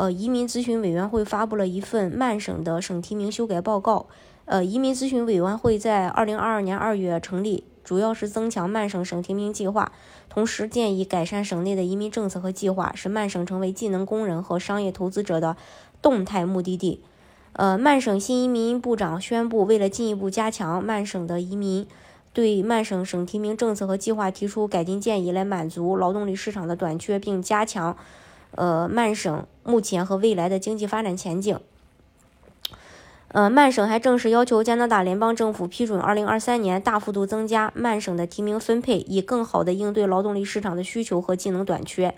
呃，移民咨询委员会发布了一份曼省的省提名修改报告。呃，移民咨询委员会在二零二二年二月成立，主要是增强曼省省提名计划，同时建议改善省内的移民政策和计划，使曼省成为技能工人和商业投资者的动态目的地。呃，曼省新移民部长宣布，为了进一步加强曼省的移民，对曼省省提名政策和计划提出改进建议，来满足劳动力市场的短缺，并加强。呃，曼省目前和未来的经济发展前景。呃，曼省还正式要求加拿大联邦政府批准二零二三年大幅度增加曼省的提名分配，以更好地应对劳动力市场的需求和技能短缺。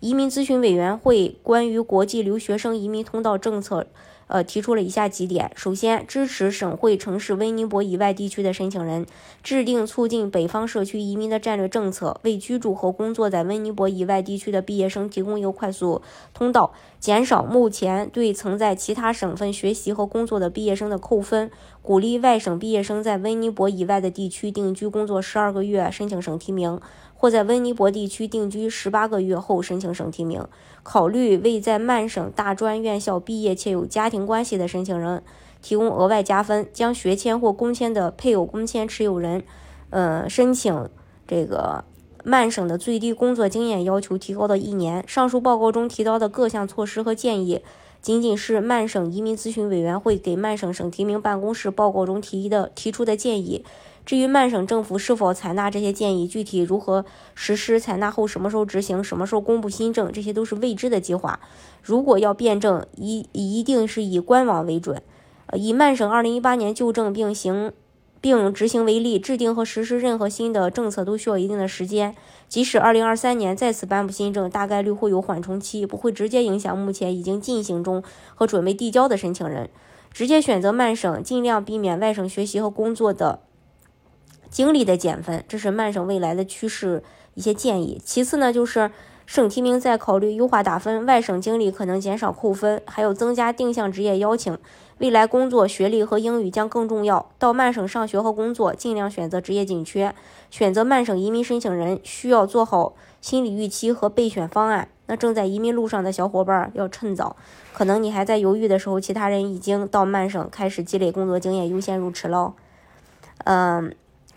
移民咨询委员会关于国际留学生移民通道政策，呃，提出了以下几点：首先，支持省会城市温尼伯以外地区的申请人制定促进北方社区移民的战略政策，为居住和工作在温尼伯以外地区的毕业生提供一个快速通道，减少目前对曾在其他省份学习和工作的毕业生的扣分，鼓励外省毕业生在温尼伯以外的地区定居工作十二个月申请省提名。或在温尼伯地区定居十八个月后申请省提名，考虑为在曼省大专院校毕业且有家庭关系的申请人提供额外加分，将学签或工签的配偶工签持有人，呃，申请这个曼省的最低工作经验要求提高到一年。上述报告中提到的各项措施和建议，仅仅是曼省移民咨询委员会给曼省省提名办公室报告中提的提出的建议。至于曼省政府是否采纳这些建议，具体如何实施，采纳后什么时候执行，什么时候公布新政，这些都是未知的计划。如果要辩证，一一定是以官网为准。呃，以曼省二零一八年旧政并行并执行为例，制定和实施任何新的政策都需要一定的时间。即使2023年再次颁布新政，大概率会有缓冲期，不会直接影响目前已经进行中和准备递交的申请人。直接选择曼省，尽量避免外省学习和工作的。经历的减分，这是曼省未来的趋势一些建议。其次呢，就是省提名在考虑优化打分，外省经历可能减少扣分，还有增加定向职业邀请。未来工作学历和英语将更重要。到曼省上学和工作，尽量选择职业紧缺。选择曼省移民申请人需要做好心理预期和备选方案。那正在移民路上的小伙伴要趁早，可能你还在犹豫的时候，其他人已经到曼省开始积累工作经验，优先入池喽。嗯。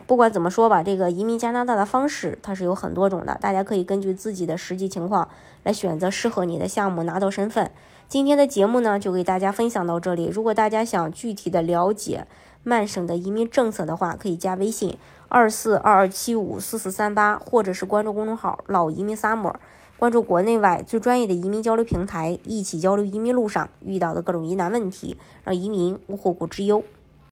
不管怎么说吧，这个移民加拿大的方式它是有很多种的，大家可以根据自己的实际情况来选择适合你的项目，拿到身份。今天的节目呢，就给大家分享到这里。如果大家想具体的了解曼省的移民政策的话，可以加微信二四二二七五四四三八，或者是关注公众号“老移民 summer”，关注国内外最专业的移民交流平台，一起交流移民路上遇到的各种疑难问题，让移民无后顾之忧。